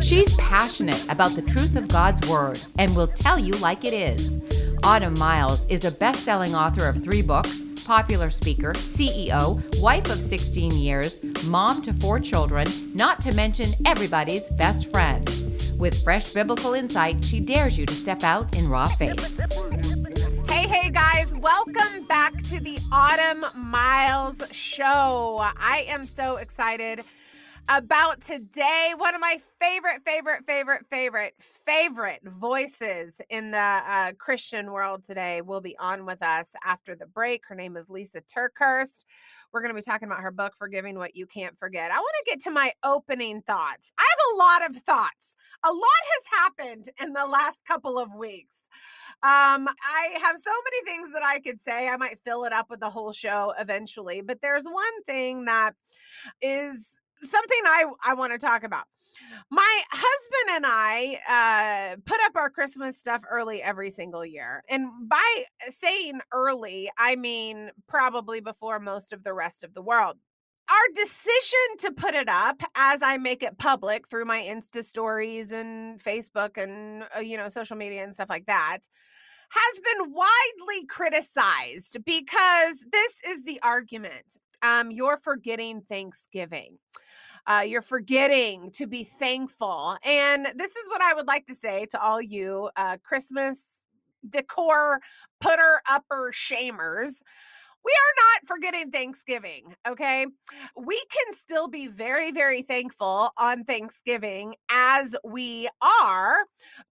She's passionate about the truth of God's Word and will tell you like it is. Autumn Miles is a best selling author of three books, popular speaker, CEO, wife of 16 years, mom to four children, not to mention everybody's best friend. With fresh biblical insight, she dares you to step out in raw faith. Hey, hey, guys, welcome back to the Autumn Miles Show. I am so excited about today. One of my favorite, favorite, favorite, favorite, favorite voices in the uh, Christian world today will be on with us after the break. Her name is Lysa TerKeurst. We're going to be talking about her book, Forgiving What You Can't Forget. I want to get to my opening thoughts. I have a lot of thoughts. A lot has happened in the last couple of weeks. Um, I have so many things that I could say. I might fill it up with the whole show eventually, but there's one thing that is something I I want to talk about. My husband and I uh, put up our Christmas stuff early every single year. And by saying early, I mean probably before most of the rest of the world. Our decision to put it up as I make it public through my Insta stories and Facebook and, uh, you know, social media and stuff like that has been widely criticized because this is the argument. Um, you're forgetting Thanksgiving. Uh, you're forgetting to be thankful. And this is what I would like to say to all you uh, Christmas decor putter upper shamers we are not forgetting Thanksgiving, okay? We can still be very, very thankful on Thanksgiving as we are,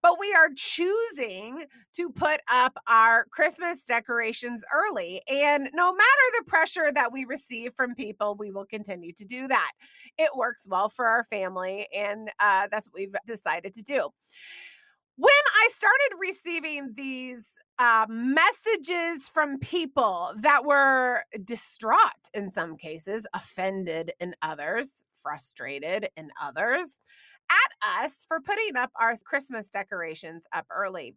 but we are choosing to put up our Christmas decorations early. And no matter the pressure that we receive from people, we will continue to do that. It works well for our family, and uh, that's what we've decided to do. When I started receiving these uh, messages from people that were distraught in some cases, offended in others, frustrated in others, at us for putting up our Christmas decorations up early.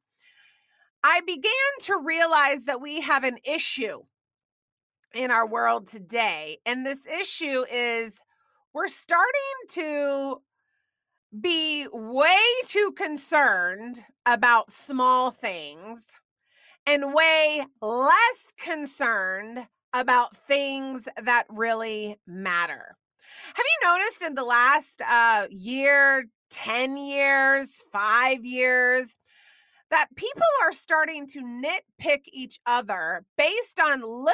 I began to realize that we have an issue in our world today. And this issue is we're starting to be way too concerned about small things and way less concerned about things that really matter. Have you noticed in the last uh, year, 10 years, five years, that people are starting to nitpick each other based on little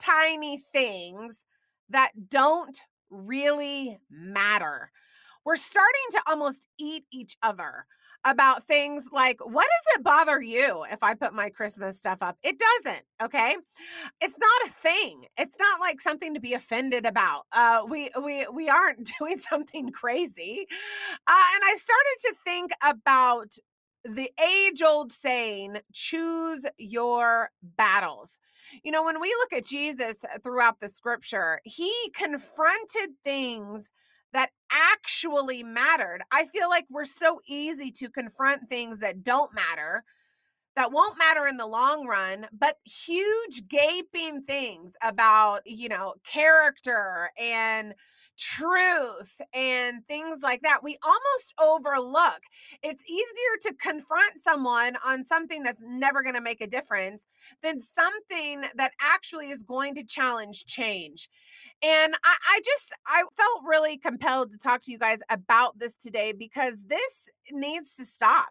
tiny things that don't really matter? We're starting to almost eat each other about things like what does it bother you if I put my Christmas stuff up? It doesn't, okay? It's not a thing. It's not like something to be offended about. Uh we we we aren't doing something crazy. Uh and I started to think about the age old saying, choose your battles. You know, when we look at Jesus throughout the scripture, he confronted things that actually mattered. I feel like we're so easy to confront things that don't matter, that won't matter in the long run, but huge gaping things about, you know, character and truth and things like that we almost overlook. It's easier to confront someone on something that's never going to make a difference than something that actually is going to challenge change. And I, I just I felt really compelled to talk to you guys about this today because this needs to stop.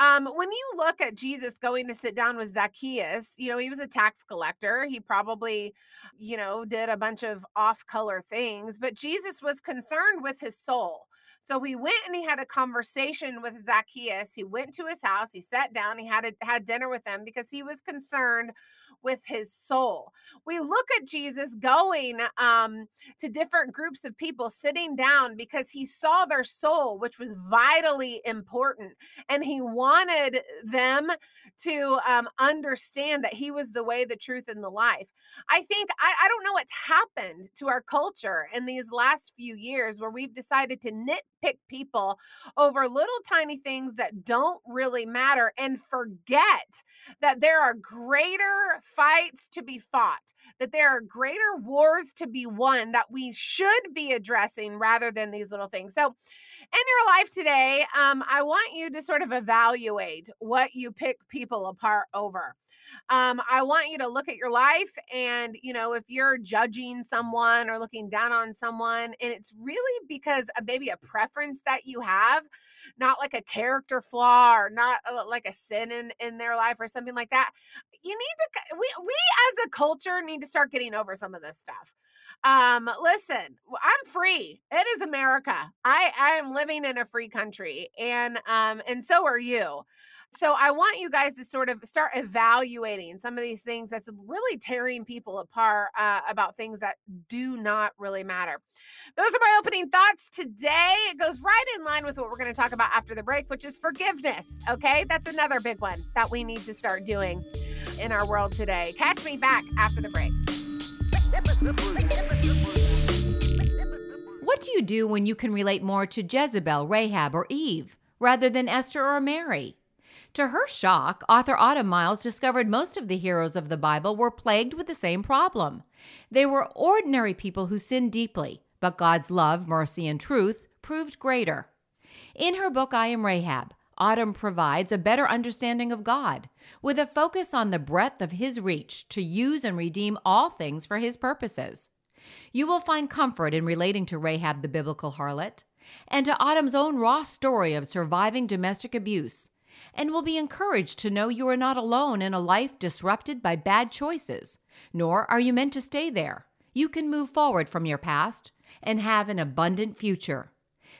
Um, when you look at Jesus going to sit down with Zacchaeus, you know, he was a tax collector. He probably, you know, did a bunch of off color things, but Jesus was concerned with his soul. So he went and he had a conversation with Zacchaeus. He went to his house, he sat down, he had a, had dinner with him because he was concerned with his soul. We look at Jesus going um, to different groups of people sitting down because he saw their soul, which was vitally important, and he wanted them to um, understand that he was the way, the truth, and the life. I think, I, I don't know what's happened to our culture in these last few years where we've decided to nitpick people over little tiny things that don't really matter and forget that there are greater fights to be fought, that there are greater wars to be won that we should be addressing rather than these little things. So, in your life today, um, I want you to sort of evaluate what you pick people apart over. Um, I want you to look at your life and, you know, if you're judging someone or looking down on someone, and it's really because of maybe a preference that you have, not like a character flaw or not uh, like a sin in, in their life or something like that. You need to, we, we as a culture need to start getting over some of this stuff. Um, listen, I'm free. It is America. I I am living in a free country, and um, and so are you. So I want you guys to sort of start evaluating some of these things that's really tearing people apart uh, about things that do not really matter. Those are my opening thoughts today. It goes right in line with what we're going to talk about after the break, which is forgiveness. Okay, that's another big one that we need to start doing in our world today. Catch me back after the break. What do you do when you can relate more to Jezebel, Rahab, or Eve rather than Esther or Mary? To her shock, author Autumn Miles discovered most of the heroes of the Bible were plagued with the same problem. They were ordinary people who sinned deeply, but God's love, mercy, and truth proved greater. In her book, I Am Rahab, Autumn provides a better understanding of God, with a focus on the breadth of His reach to use and redeem all things for His purposes. You will find comfort in relating to Rahab the biblical harlot and to Autumn's own raw story of surviving domestic abuse, and will be encouraged to know you are not alone in a life disrupted by bad choices, nor are you meant to stay there. You can move forward from your past and have an abundant future.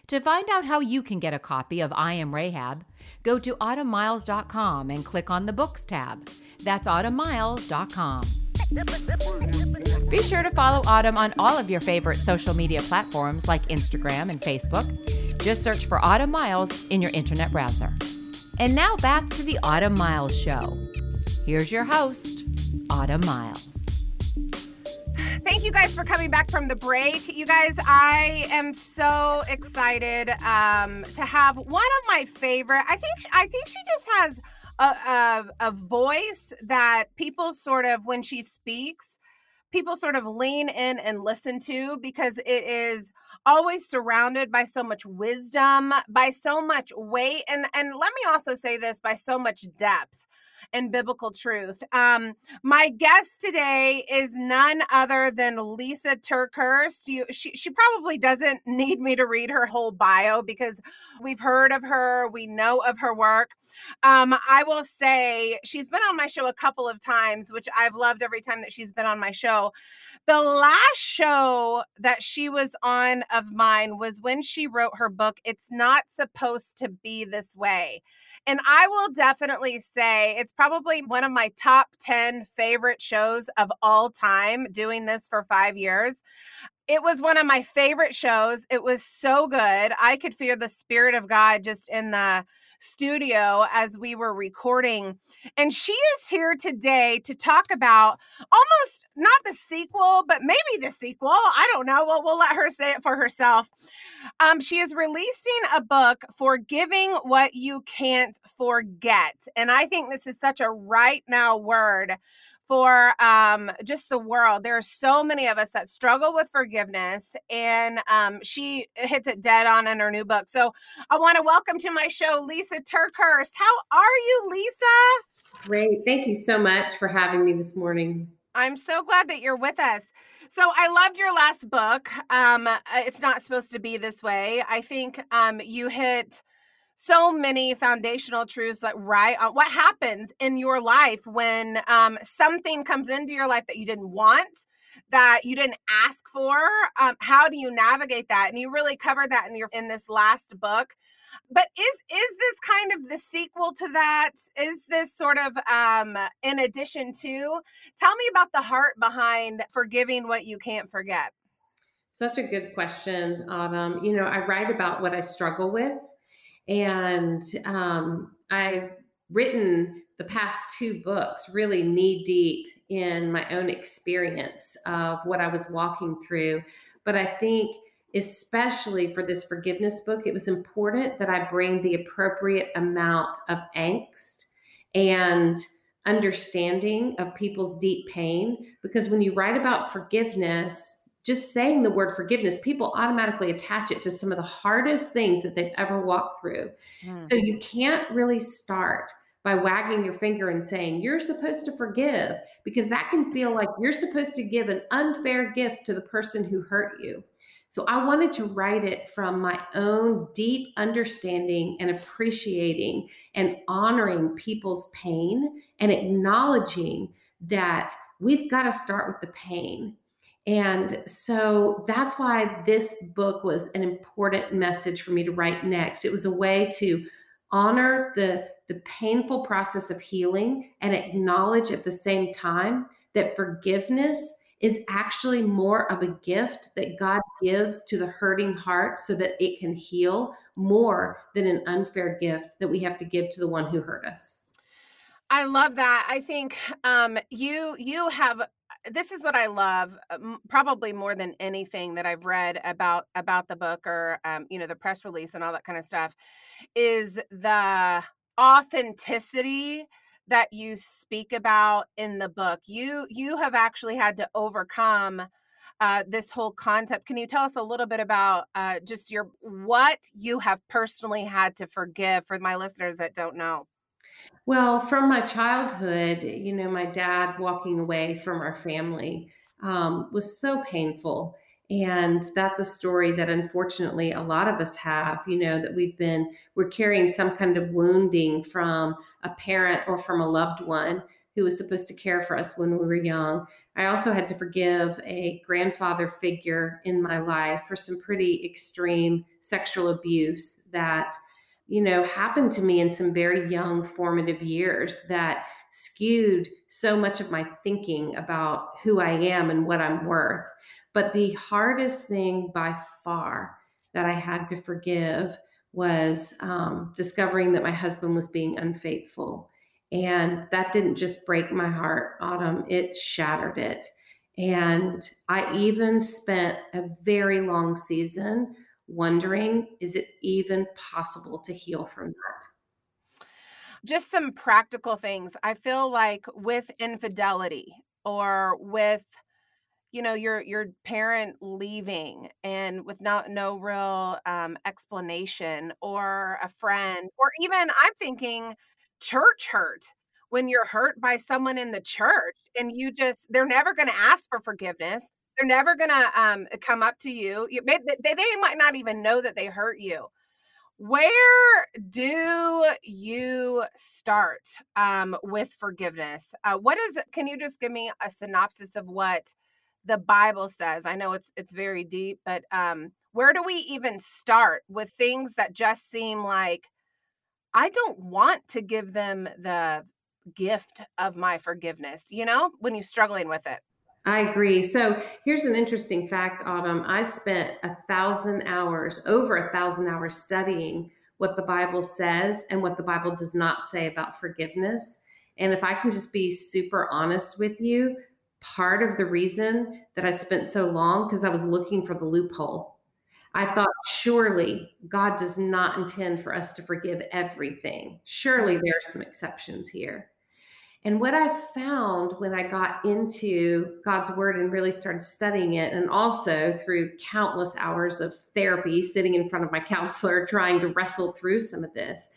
To find out how you can get a copy of I Am Rahab, go to autumnmiles.com and click on the Books tab. That's autumnmiles.com. Be sure to follow Autumn on all of your favorite social media platforms like Instagram and Facebook. Just search for Autumn Miles in your internet browser. And now back to the Autumn Miles Show. Here's your host, Autumn Miles you guys for coming back from the break. You guys, I am so excited um, to have one of my favorite. I think I think she just has a, a, a voice that people sort of when she speaks, people sort of lean in and listen to because it is always surrounded by so much wisdom, by so much weight, and and let me also say this by so much depth and biblical truth. Um, my guest today is none other than Lysa TerKeurst. You, she, she probably doesn't need me to read her whole bio because we've heard of her, we know of her work. Um, I will say she's been on my show a couple of times, which I've loved every time that she's been on my show. The last show that she was on of mine was when she wrote her book, It's Not Supposed to Be This Way. And I will definitely say it's probably one of my top 10 favorite shows of all time doing this for five years. It was one of my favorite shows. It was so good. I could feel the spirit of God just in the studio as we were recording. And she is here today to talk about almost not the sequel, but maybe the sequel. I don't know. Well, we'll let her say it for herself. Um, she is releasing a book, Forgiving What You Can't Forget. And I think this is such a right now word for um, just the world. There are so many of us that struggle with forgiveness, and um, she hits it dead on in her new book. So I want to welcome to my show Lysa TerKeurst. How are you, Lysa? Great. Thank you so much for having me this morning. I'm so glad that you're with us. So I loved your last book. Um, uh, it's not supposed to be this way. I think um, you hit so many foundational truths like right on what happens in your life when um, something comes into your life that you didn't want that you didn't ask for um, how do you navigate that? And you really covered that in your in this last book. But is is this kind of the sequel to that? Is this sort of um in addition to? Tell me about the heart behind forgiving what you can't forget. Such a good question autumn. You know i write about what i struggle with and um, I've written the past two books really knee deep in my own experience of what I was walking through. But I think, especially for this forgiveness book, it was important that I bring the appropriate amount of angst and understanding of people's deep pain. Because when you write about forgiveness, just saying the word forgiveness, people automatically attach it to some of the hardest things that they've ever walked through. Mm. So you can't really start by wagging your finger and saying, You're supposed to forgive, because that can feel like you're supposed to give an unfair gift to the person who hurt you. So I wanted to write it from my own deep understanding and appreciating and honoring people's pain and acknowledging that we've got to start with the pain. And so that's why this book was an important message for me to write next. It was a way to honor the, the painful process of healing and acknowledge at the same time that forgiveness is actually more of a gift that God gives to the hurting heart so that it can heal more than an unfair gift that we have to give to the one who hurt us. I love that. I think um, you you have this is what I love um, probably more than anything that I've read about about the book or um, you know the press release and all that kind of stuff is the authenticity that you speak about in the book. You you have actually had to overcome uh, this whole concept. Can you tell us a little bit about uh, just your what you have personally had to forgive for my listeners that don't know? Well, from my childhood, you know, my dad walking away from our family um, was so painful. And that's a story that unfortunately a lot of us have, you know, that we've been, we're carrying some kind of wounding from a parent or from a loved one who was supposed to care for us when we were young. I also had to forgive a grandfather figure in my life for some pretty extreme sexual abuse that, you know, happened to me in some very young formative years that skewed so much of my thinking about who I am and what I'm worth. But the hardest thing by far that I had to forgive was um, discovering that my husband was being unfaithful. And that didn't just break my heart, Autumn, it shattered it. And I even spent a very long season wondering is it even possible to heal from that? Just some practical things. I feel like with infidelity or with you know your your parent leaving and with not no real um, explanation or a friend or even i'm thinking church hurt when you're hurt by someone in the church and you just they're never going to ask for forgiveness they're never to um, come up to you, you they, they, they might not even know that they hurt you where do you start um, with forgiveness uh, what is can you just give me a synopsis of what the Bible says. I know it's it's very deep, but um where do we even start with things that just seem like I don't want to give them the gift of my forgiveness, you know, when you're struggling with it. I agree. So here's an interesting fact, Autumn. I spent a thousand hours, over a thousand hours studying what the Bible says and what the Bible does not say about forgiveness. And if I can just be super honest with you, part of the reason that I spent so long because I was looking for the loophole. I thought, surely God does not intend for us to forgive everything. Surely there are some exceptions here. And what I found when I got into God's word and really started studying it, and also through countless hours of therapy, sitting in front of my counselor, trying to wrestle through some of this,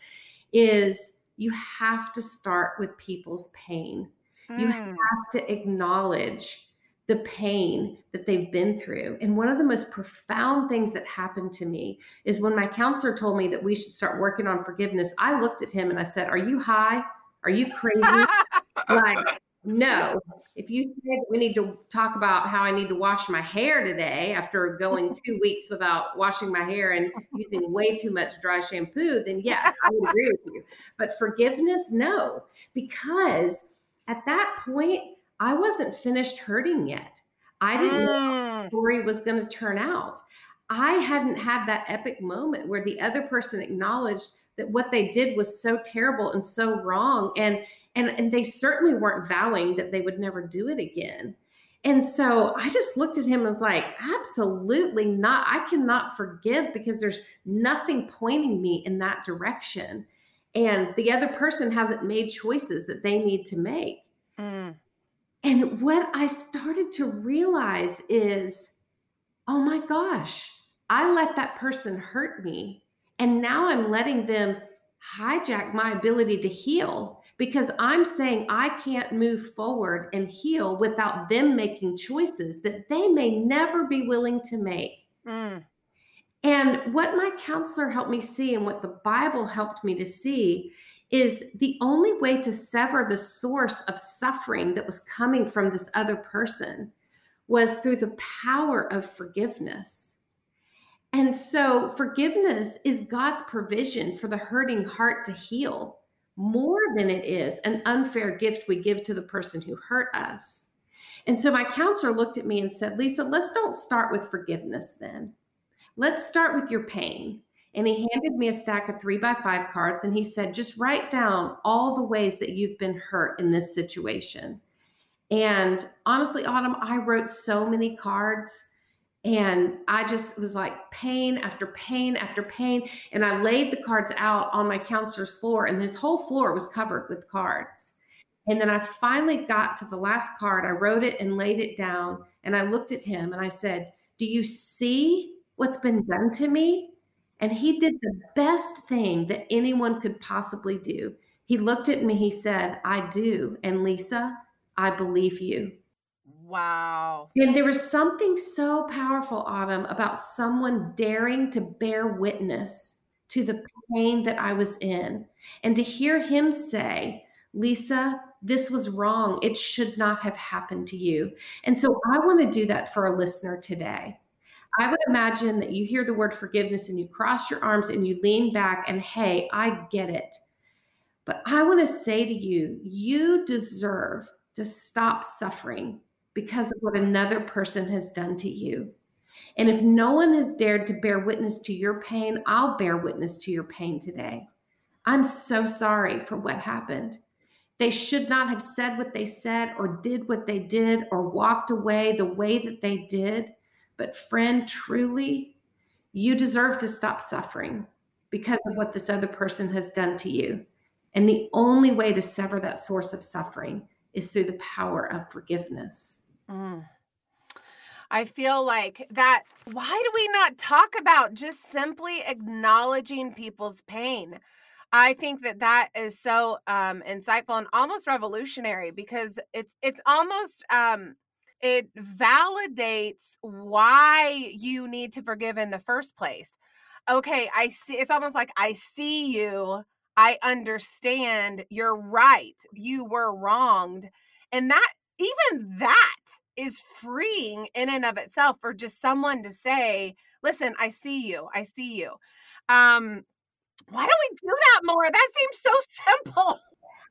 is you have to start with people's pain. Mm. You have to acknowledge the pain that they've been through. And one of the most profound things that happened to me is when my counselor told me that we should start working on forgiveness, I looked at him and I said, Are you high? Are you crazy? like, no. If you said we need to talk about how I need to wash my hair today after going two weeks without washing my hair and using way too much dry shampoo, then yes, I would agree with you. But forgiveness, no, because at that point, I wasn't finished hurting yet. I didn't know how the mm. story was going to turn out. I hadn't had that epic moment where the other person acknowledged that what they did was so terrible and so wrong and and and they certainly weren't vowing that they would never do it again. And so I just looked at him and was like, absolutely not. I cannot forgive because there's nothing pointing me in that direction. And the other person hasn't made choices that they need to make. Mm. And what I started to realize is, oh my gosh, I let that person hurt me. And now I'm letting them hijack my ability to heal because I'm saying I can't move forward and heal without them making choices that they may never be willing to make. Mm. And what my counselor helped me see and what the Bible helped me to see is the only way to sever the source of suffering that was coming from this other person was through the power of forgiveness. And so, forgiveness is God's provision for the hurting heart to heal more than it is an unfair gift we give to the person who hurt us. And so, my counselor looked at me and said, Lysa, let's don't start with forgiveness then. Let's start with your pain. And he handed me a stack of three by five cards and he said, just write down all the ways that you've been hurt in this situation. And honestly, Autumn, I wrote so many cards and I just was like pain after pain after pain. And I laid the cards out on my counselor's floor, and this whole floor was covered with cards. And then I finally got to the last card. I wrote it and laid it down. And I looked at him and I said, Do you see what's been done to me? And he did the best thing that anyone could possibly do. He looked at me, he said, I do. And Lysa, I believe you. Wow. And there was something so powerful, Autumn, about someone daring to bear witness to the pain that I was in. And to hear him say, Lysa, this was wrong. It should not have happened to you. And so I want to do that for a listener today. I would imagine that you hear the word forgiveness and you cross your arms and you lean back and, hey, I get it. But I want to say to you, you deserve to stop suffering because of what another person has done to you. And if no one has dared to bear witness to your pain, I'll bear witness to your pain today. I'm so sorry for what happened. They should not have said what they said or did what they did or walked away the way that they did. But, friend, truly, you deserve to stop suffering because of what this other person has done to you. And the only way to sever that source of suffering is through the power of forgiveness. Mm. I feel like that. Why do we not talk about just simply acknowledging people's pain? I think that that is so um, insightful and almost revolutionary because it's it's almost um, it validates why you need to forgive in the first place. Okay, I see it's almost like I see you, I understand, you're right. You were wronged. And that even that is freeing in and of itself for just someone to say, "Listen, I see you. I see you." Um why don't we do that more? That seems so simple.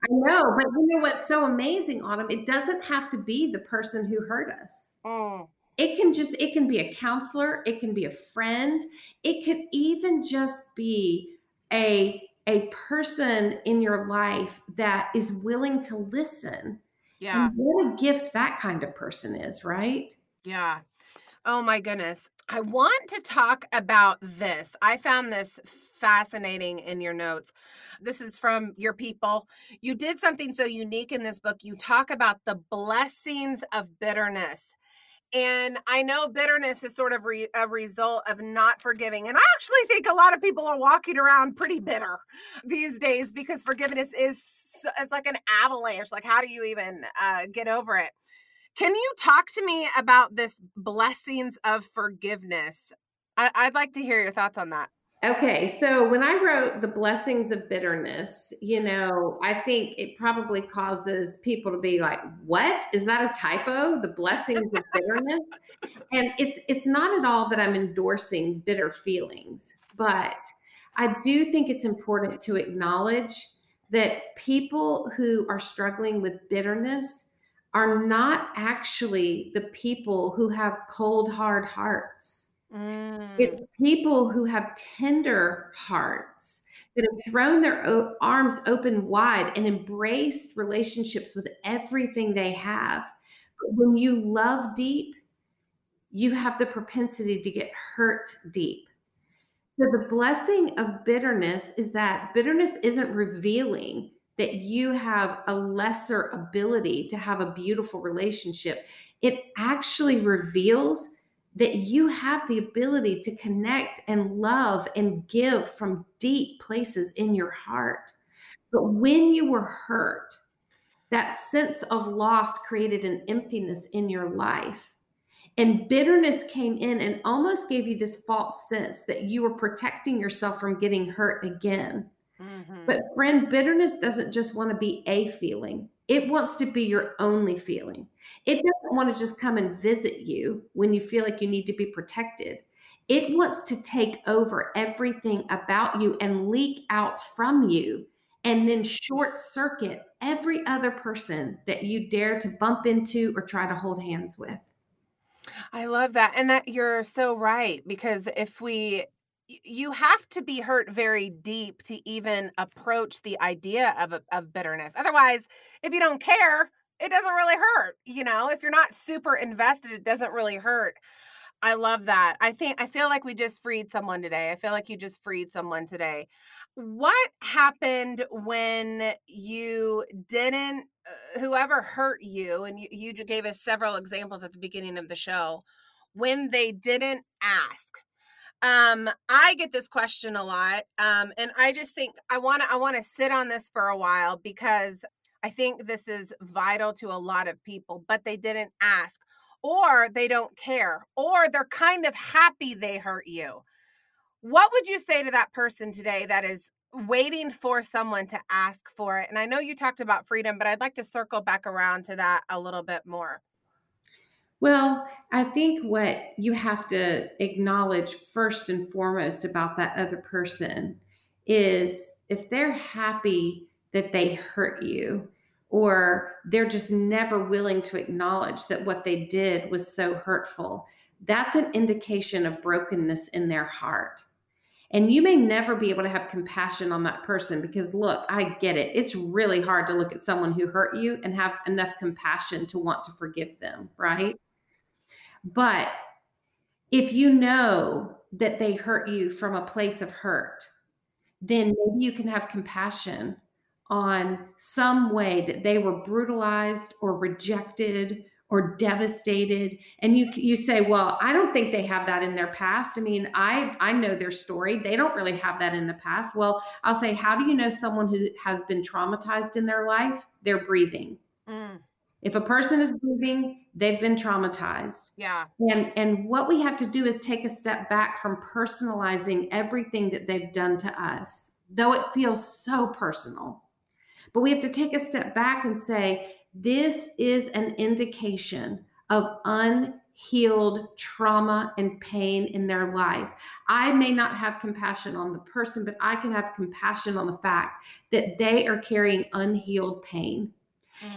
I know, but you know what's so amazing, Autumn? It doesn't have to be the person who hurt us. Mm. It can just, it can be a counselor, it can be a friend, it could even just be a a person in your life that is willing to listen. Yeah. And what a gift that kind of person is, right? Yeah. Oh my goodness. I want to talk about this. I found this fascinating in your notes. This is from your people. You did something so unique in this book. You talk about the blessings of bitterness. And I know bitterness is sort of re- a result of not forgiving. And I actually think a lot of people are walking around pretty bitter these days because forgiveness is it's like an avalanche. Like, how do you even uh, get over it? Can you talk to me about this blessings of forgiveness? I- I'd like to hear your thoughts on that. Okay, so when I wrote The Blessings of Bitterness, you know, I think it probably causes people to be like, "What? Is that a typo? The Blessings of Bitterness?" and it's it's not at all that I'm endorsing bitter feelings, but I do think it's important to acknowledge that people who are struggling with bitterness are not actually the people who have cold hard hearts Mm. It's people who have tender hearts that have thrown their o- arms open wide and embraced relationships with everything they have. But when you love deep, you have the propensity to get hurt deep. So the blessing of bitterness is that bitterness isn't revealing that you have a lesser ability to have a beautiful relationship. It actually reveals that you have the ability to connect and love and give from deep places in your heart. But when you were hurt, that sense of loss created an emptiness in your life. And bitterness came in and almost gave you this false sense that you were protecting yourself from getting hurt again. Mhm. But, friend, bitterness doesn't just want to be a feeling, it wants to be your only feeling. It doesn't want to just come and visit you when you feel like you need to be protected. It wants to take over everything about you and leak out from you and then short circuit every other person that you dare to bump into or try to hold hands with. I love that. And that you're so right because if we you have to be hurt very deep to even approach the idea of of bitterness. Otherwise, if you don't care, it doesn't really hurt. You know, if you're not super invested, it doesn't really hurt. I love that. I think I feel like we just freed someone today. I feel like you just freed someone today. What happened when you didn't uh, whoever hurt you and you, you gave us several examples at the beginning of the show when they didn't ask um i get this question a lot um and i just think i want to i want to sit on this for a while because i think this is vital to a lot of people but they didn't ask or they don't care or they're kind of happy they hurt you. What would you say to that person today that is waiting for someone to ask for it? And i know you talked about freedom but i'd like to circle back around to that a little bit more Well, I think what you have to acknowledge first and foremost about that other person is if they're happy that they hurt you, or they're just never willing to acknowledge that what they did was so hurtful, that's an indication of brokenness in their heart. And you may never be able to have compassion on that person because, look, I get it. It's really hard to look at someone who hurt you and have enough compassion to want to forgive them, right? But if you know that they hurt you from a place of hurt, then maybe you can have compassion on some way that they were brutalized or rejected or devastated. And you you say well i don't think they have that in their past. I mean i i know their story. They don't really have that in the past. Well i'll say how do you know someone who has been traumatized in their life? They're breathing. Mm, if a person is breathing they've been traumatized. Yeah. And and what we have to do is take a step back from personalizing everything that they've done to us though it feels so personal. But we have to take a step back and say this is an indication of unhealed trauma and pain in their life. I may not have compassion on the person but i can have compassion on the fact that they are carrying unhealed pain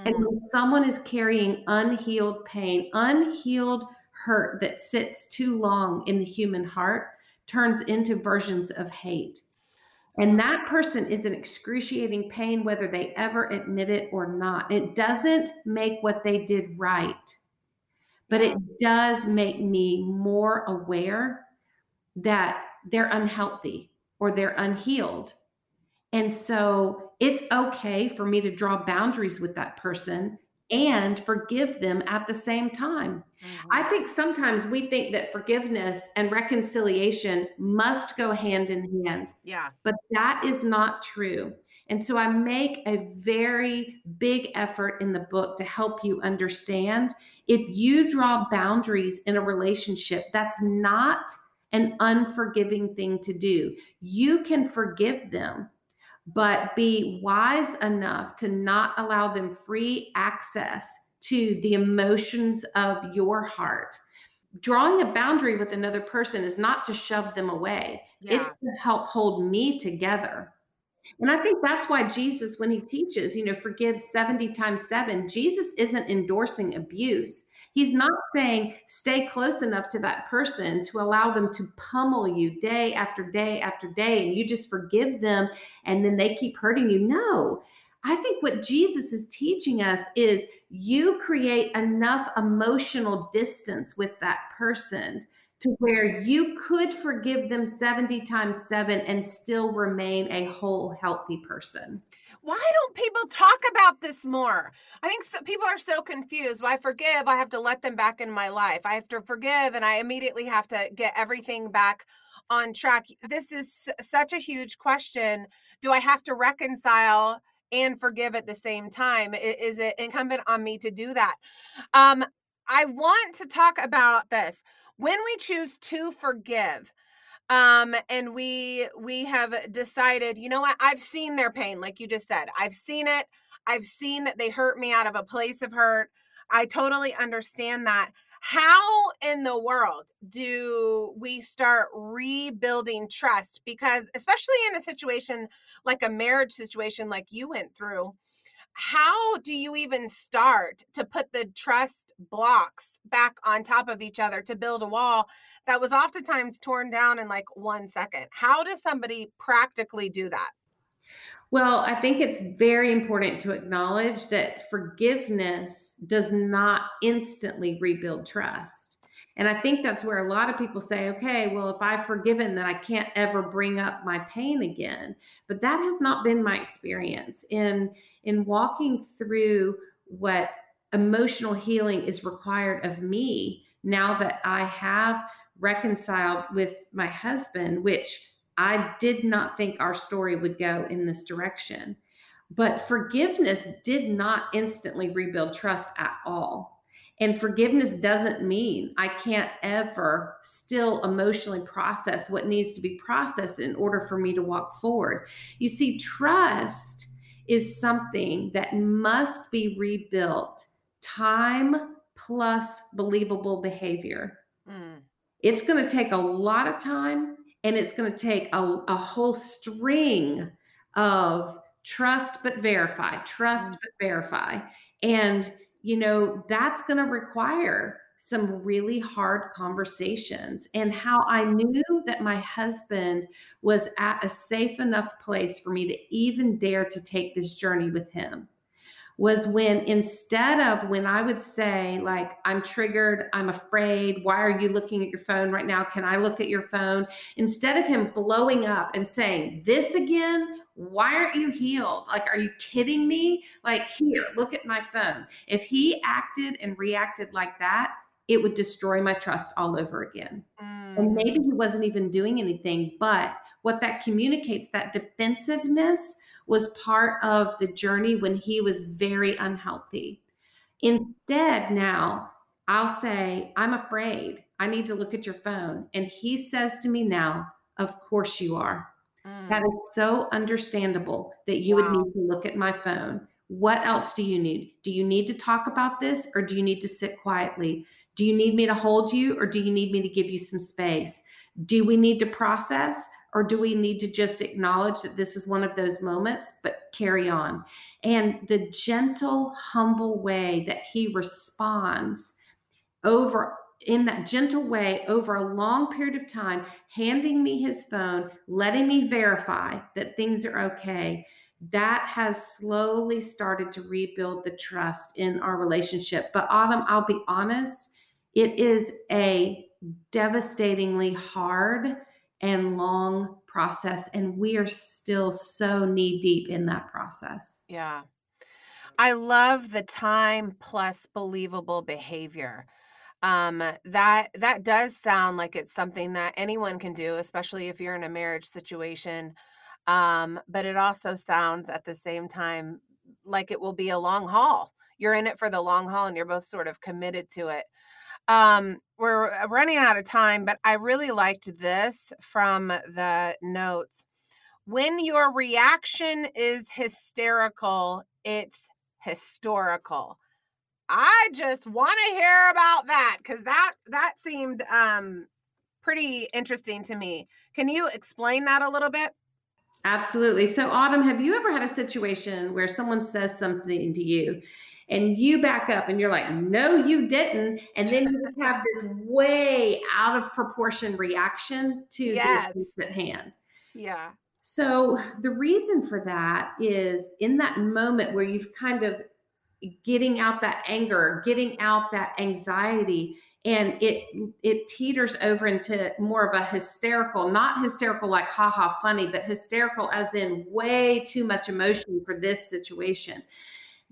and Mm, when someone is carrying unhealed pain, unhealed hurt that sits too long in the human heart turns into versions of hate. And that person is in excruciating pain, whether they ever admit it or not. It doesn't make what they did right, but it does make me more aware that they're unhealthy or they're unhealed. And so it's okay for me to draw boundaries with that person and forgive them at the same time. mhm. I think sometimes we think that forgiveness and reconciliation must go hand in hand, yeah but that is not true. And so I make a very big effort in the book to help you understand if you draw boundaries in a relationship, that's not an unforgiving thing to do. You can forgive them, but be wise enough to not allow them free access to the emotions of your heart. Drawing a boundary with another person is not to shove them away, yeah it's to help hold me together. And I think that's why Jesus, when he teaches, you know, forgive 70 times seven, Jesus isn't endorsing abuse. He's not saying stay close enough to that person to allow them to pummel you day after day after day and you just forgive them and then they keep hurting you. No. I think what Jesus is teaching us is you create enough emotional distance with that person to where you could forgive them 70 times 7 and still remain a whole healthy person why don't people talk about this more? I think so, people are so confused. Well, I forgive, I have to let them back in my life. I have to forgive, and I immediately have to get everything back on track. This is such a huge question. Do I have to reconcile and forgive at the same time? Is it incumbent on me to do that? Um, I want to talk about this. When we choose to forgive, um and we we have decided you know what? I've seen their pain like you just said. I've seen it. I've seen that they hurt me out of a place of hurt. I totally understand that. How in the world do we start rebuilding trust? Because especially in a situation like a marriage situation like you went through how do you even start to put the trust blocks back on top of each other to build a wall that was oftentimes torn down in like one second? How does somebody practically do that? Well, I think it's very important to acknowledge that forgiveness does not instantly rebuild trust. And I think that's where a lot of people say, okay, well, if I've forgiven, then I can't ever bring up my pain again. But that has not been my experience in in walking through what emotional healing is required of me now that I have reconciled with my husband, which I did not think our story would go in this direction. But forgiveness did not instantly rebuild trust at all. And forgiveness doesn't mean I can't ever still emotionally process what needs to be processed in order for me to walk forward. You see, trust is something that must be rebuilt time plus believable behavior. Mm. It's going to take a lot of time and it's going to take a, a whole string of trust but verify, trust mm. but verify. And you know, that's going to require some really hard conversations. And how I knew that my husband was at a safe enough place for me to even dare to take this journey with him was when instead of when I would say, like, I'm triggered, I'm afraid, why are you looking at your phone right now? Can I look at your phone? Instead of him blowing up and saying, This again, why aren't you healed? Like, are you kidding me? Like, here, look at my phone. If he acted and reacted like that, it would destroy my trust all over again. Mm. And maybe he wasn't even doing anything, but what that communicates, that defensiveness, was part of the journey when he was very unhealthy. Instead, now I'll say, I'm afraid. I need to look at your phone. And he says to me now, Of course you are. Mm. That is so understandable that you wow. would need to look at my phone. What else do you need? Do you need to talk about this or do you need to sit quietly? Do you need me to hold you or do you need me to give you some space? Do we need to process or do we need to just acknowledge that this is one of those moments, but carry on? And the gentle, humble way that he responds over in that gentle way over a long period of time, handing me his phone, letting me verify that things are okay, that has slowly started to rebuild the trust in our relationship. But Autumn, I'll be honest, it is a devastatingly hard and long process. And we are still so knee deep in that process. Yeah. I love the time plus believable behavior. Um, that that does sound like it's something that anyone can do, especially if you're in a marriage situation. Um, but it also sounds at the same time like it will be a long haul. You're in it for the long haul and you're both sort of committed to it. Um, we're uh, running out of time, but I really liked this from the notes. When your reaction is hysterical, it's historical. I just want to hear about that because that that seemed um, pretty interesting to me. Can you explain that a little bit? Absolutely. So, Autumn, have you ever had a situation where someone says something to you and you back up and you're like, no, you didn't. And then you have this way out of proportion reaction to yes. the at hand. Yeah. So the reason for that is in that moment where you've kind of getting out that anger, getting out that anxiety, and it it teeters over into more of a hysterical, not hysterical like haha funny, but hysterical as in way too much emotion for this situation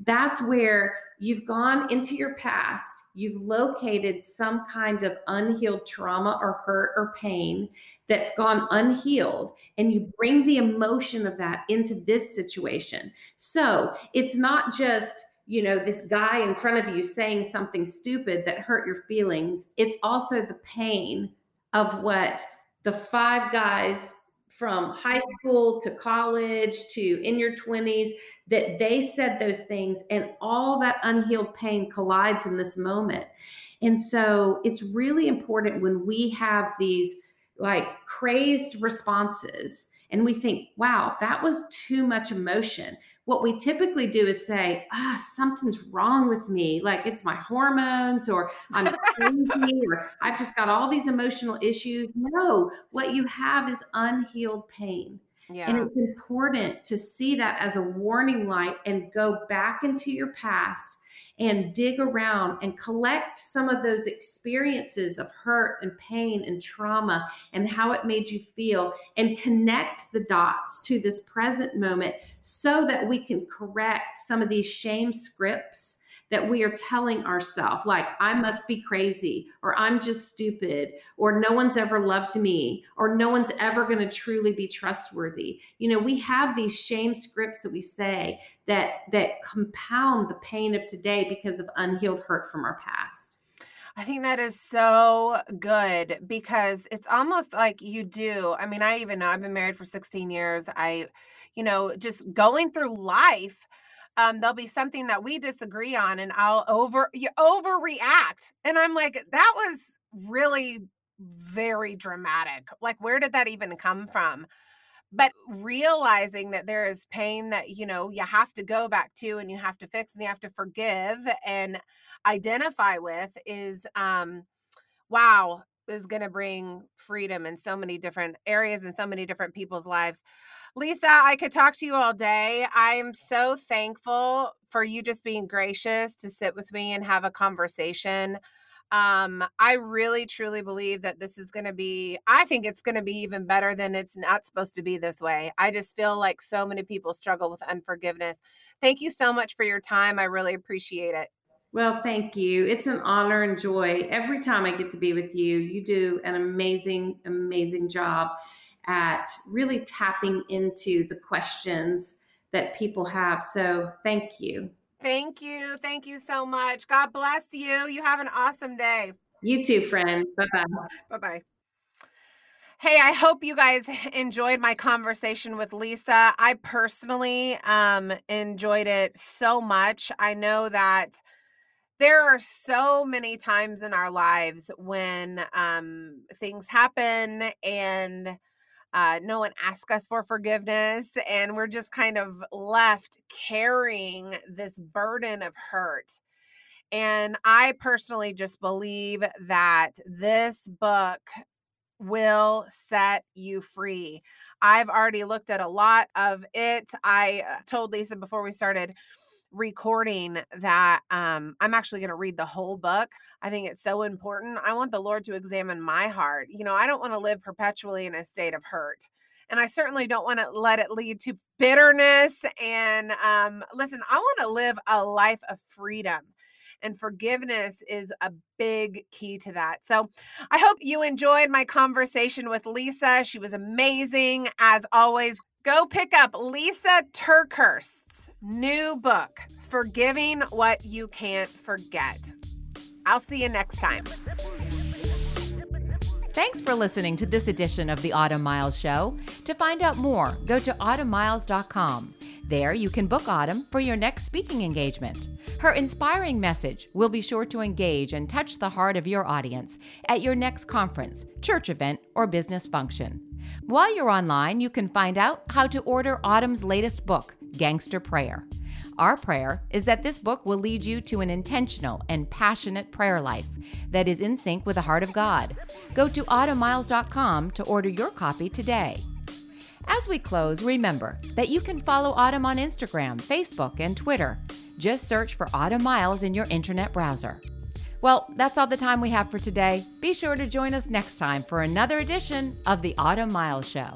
that's where you've gone into your past, you've located some kind of unhealed trauma or hurt or pain that's gone unhealed, and you bring the emotion of that into this situation. So it's not just you know, this guy in front of you saying something stupid that hurt your feelings. It's also the pain of what the five guys from high school to college to in your 20s that they said those things and all that unhealed pain collides in this moment. And so it's really important when we have these like crazed responses and we think, wow, that was too much emotion. What we typically do is say, ah, something's wrong with me. Like it's my hormones, or I'm crazy, or I've just got all these emotional issues. No, what you have is unhealed pain. Yeah. And it's important to see that as a warning light and go back into your past and dig around and collect some of those experiences of hurt and pain and trauma and how it made you feel and connect the dots to this present moment so that we can correct some of these shame scripts that we are telling ourselves, like, I must be crazy, or I'm just stupid, or no one's ever loved me, or no one's ever going to truly be trustworthy. You know, we have these shame scripts that we say that that compound the pain of today because of unhealed hurt from our past. I think that is so good because it's almost like you do. I mean, I even know I've been married for 16 years. I, you know, just going through life um, there'll be something that we disagree on and I'll over you overreact. And I'm like, that was really very dramatic. Like, where did that even come from? But realizing that there is pain that, you know, you have to go back to and you have to fix and you have to forgive and identify with is um wow, is going to bring freedom in so many different areas and so many different people's lives. Lysa, I could talk to you all day. I am so thankful for you just being gracious to sit with me and have a conversation. Um, I really truly believe that this is going to be, I think it's going to be even better than it's not supposed to be this way. I just feel like so many people struggle with unforgiveness. Thank you so much for your time. I really appreciate it. Well, thank you. It's an honor and joy every time I get to be with you. You do an amazing, amazing job at really tapping into the questions that people have. So thank you. Thank you. Thank you so much. God bless you. You have an awesome day. You too, friend. Bye bye. Bye bye. Hey, I hope you guys enjoyed my conversation with Lysa. I personally um, enjoyed it so much. I know that there are so many times in our lives when um, things happen and uh, no one asks us for forgiveness, and we're just kind of left carrying this burden of hurt. And I personally just believe that this book will set you free. I've already looked at a lot of it. I uh, told Lysa before we started recording that um, I'm actually going to read the whole book. I think it's so important. I want the Lord to examine my heart. You know, I don't want to live perpetually in a state of hurt. And I certainly don't want to let it lead to bitterness. And um, listen, I want to live a life of freedom. And forgiveness is a big key to that. So I hope you enjoyed my conversation with Lysa. She was amazing. As always, go pick up Lysa TerKeurst's new book, Forgiving What You Can't Forget. I'll see you next time. Thanks for listening to this edition of the Autumn Miles Show. To find out more, go to autumnmiles.com. There you can book Autumn for your next speaking engagement. Her inspiring message will be sure to engage and touch the heart of your audience at your next conference, church event, or business function. While you're online, you can find out how to order Autumn's latest book, Gangster Prayer. Our prayer is that this book will lead you to an intentional and passionate prayer life that is in sync with the heart of God. Go to autumnmiles.com to order your copy today. As we close, remember that you can follow Autumn on Instagram, Facebook, and Twitter. Just search for Autumn Miles in your internet browser. Well, that's all the time we have for today. Be sure to join us next time for another edition of the Autumn Miles Show.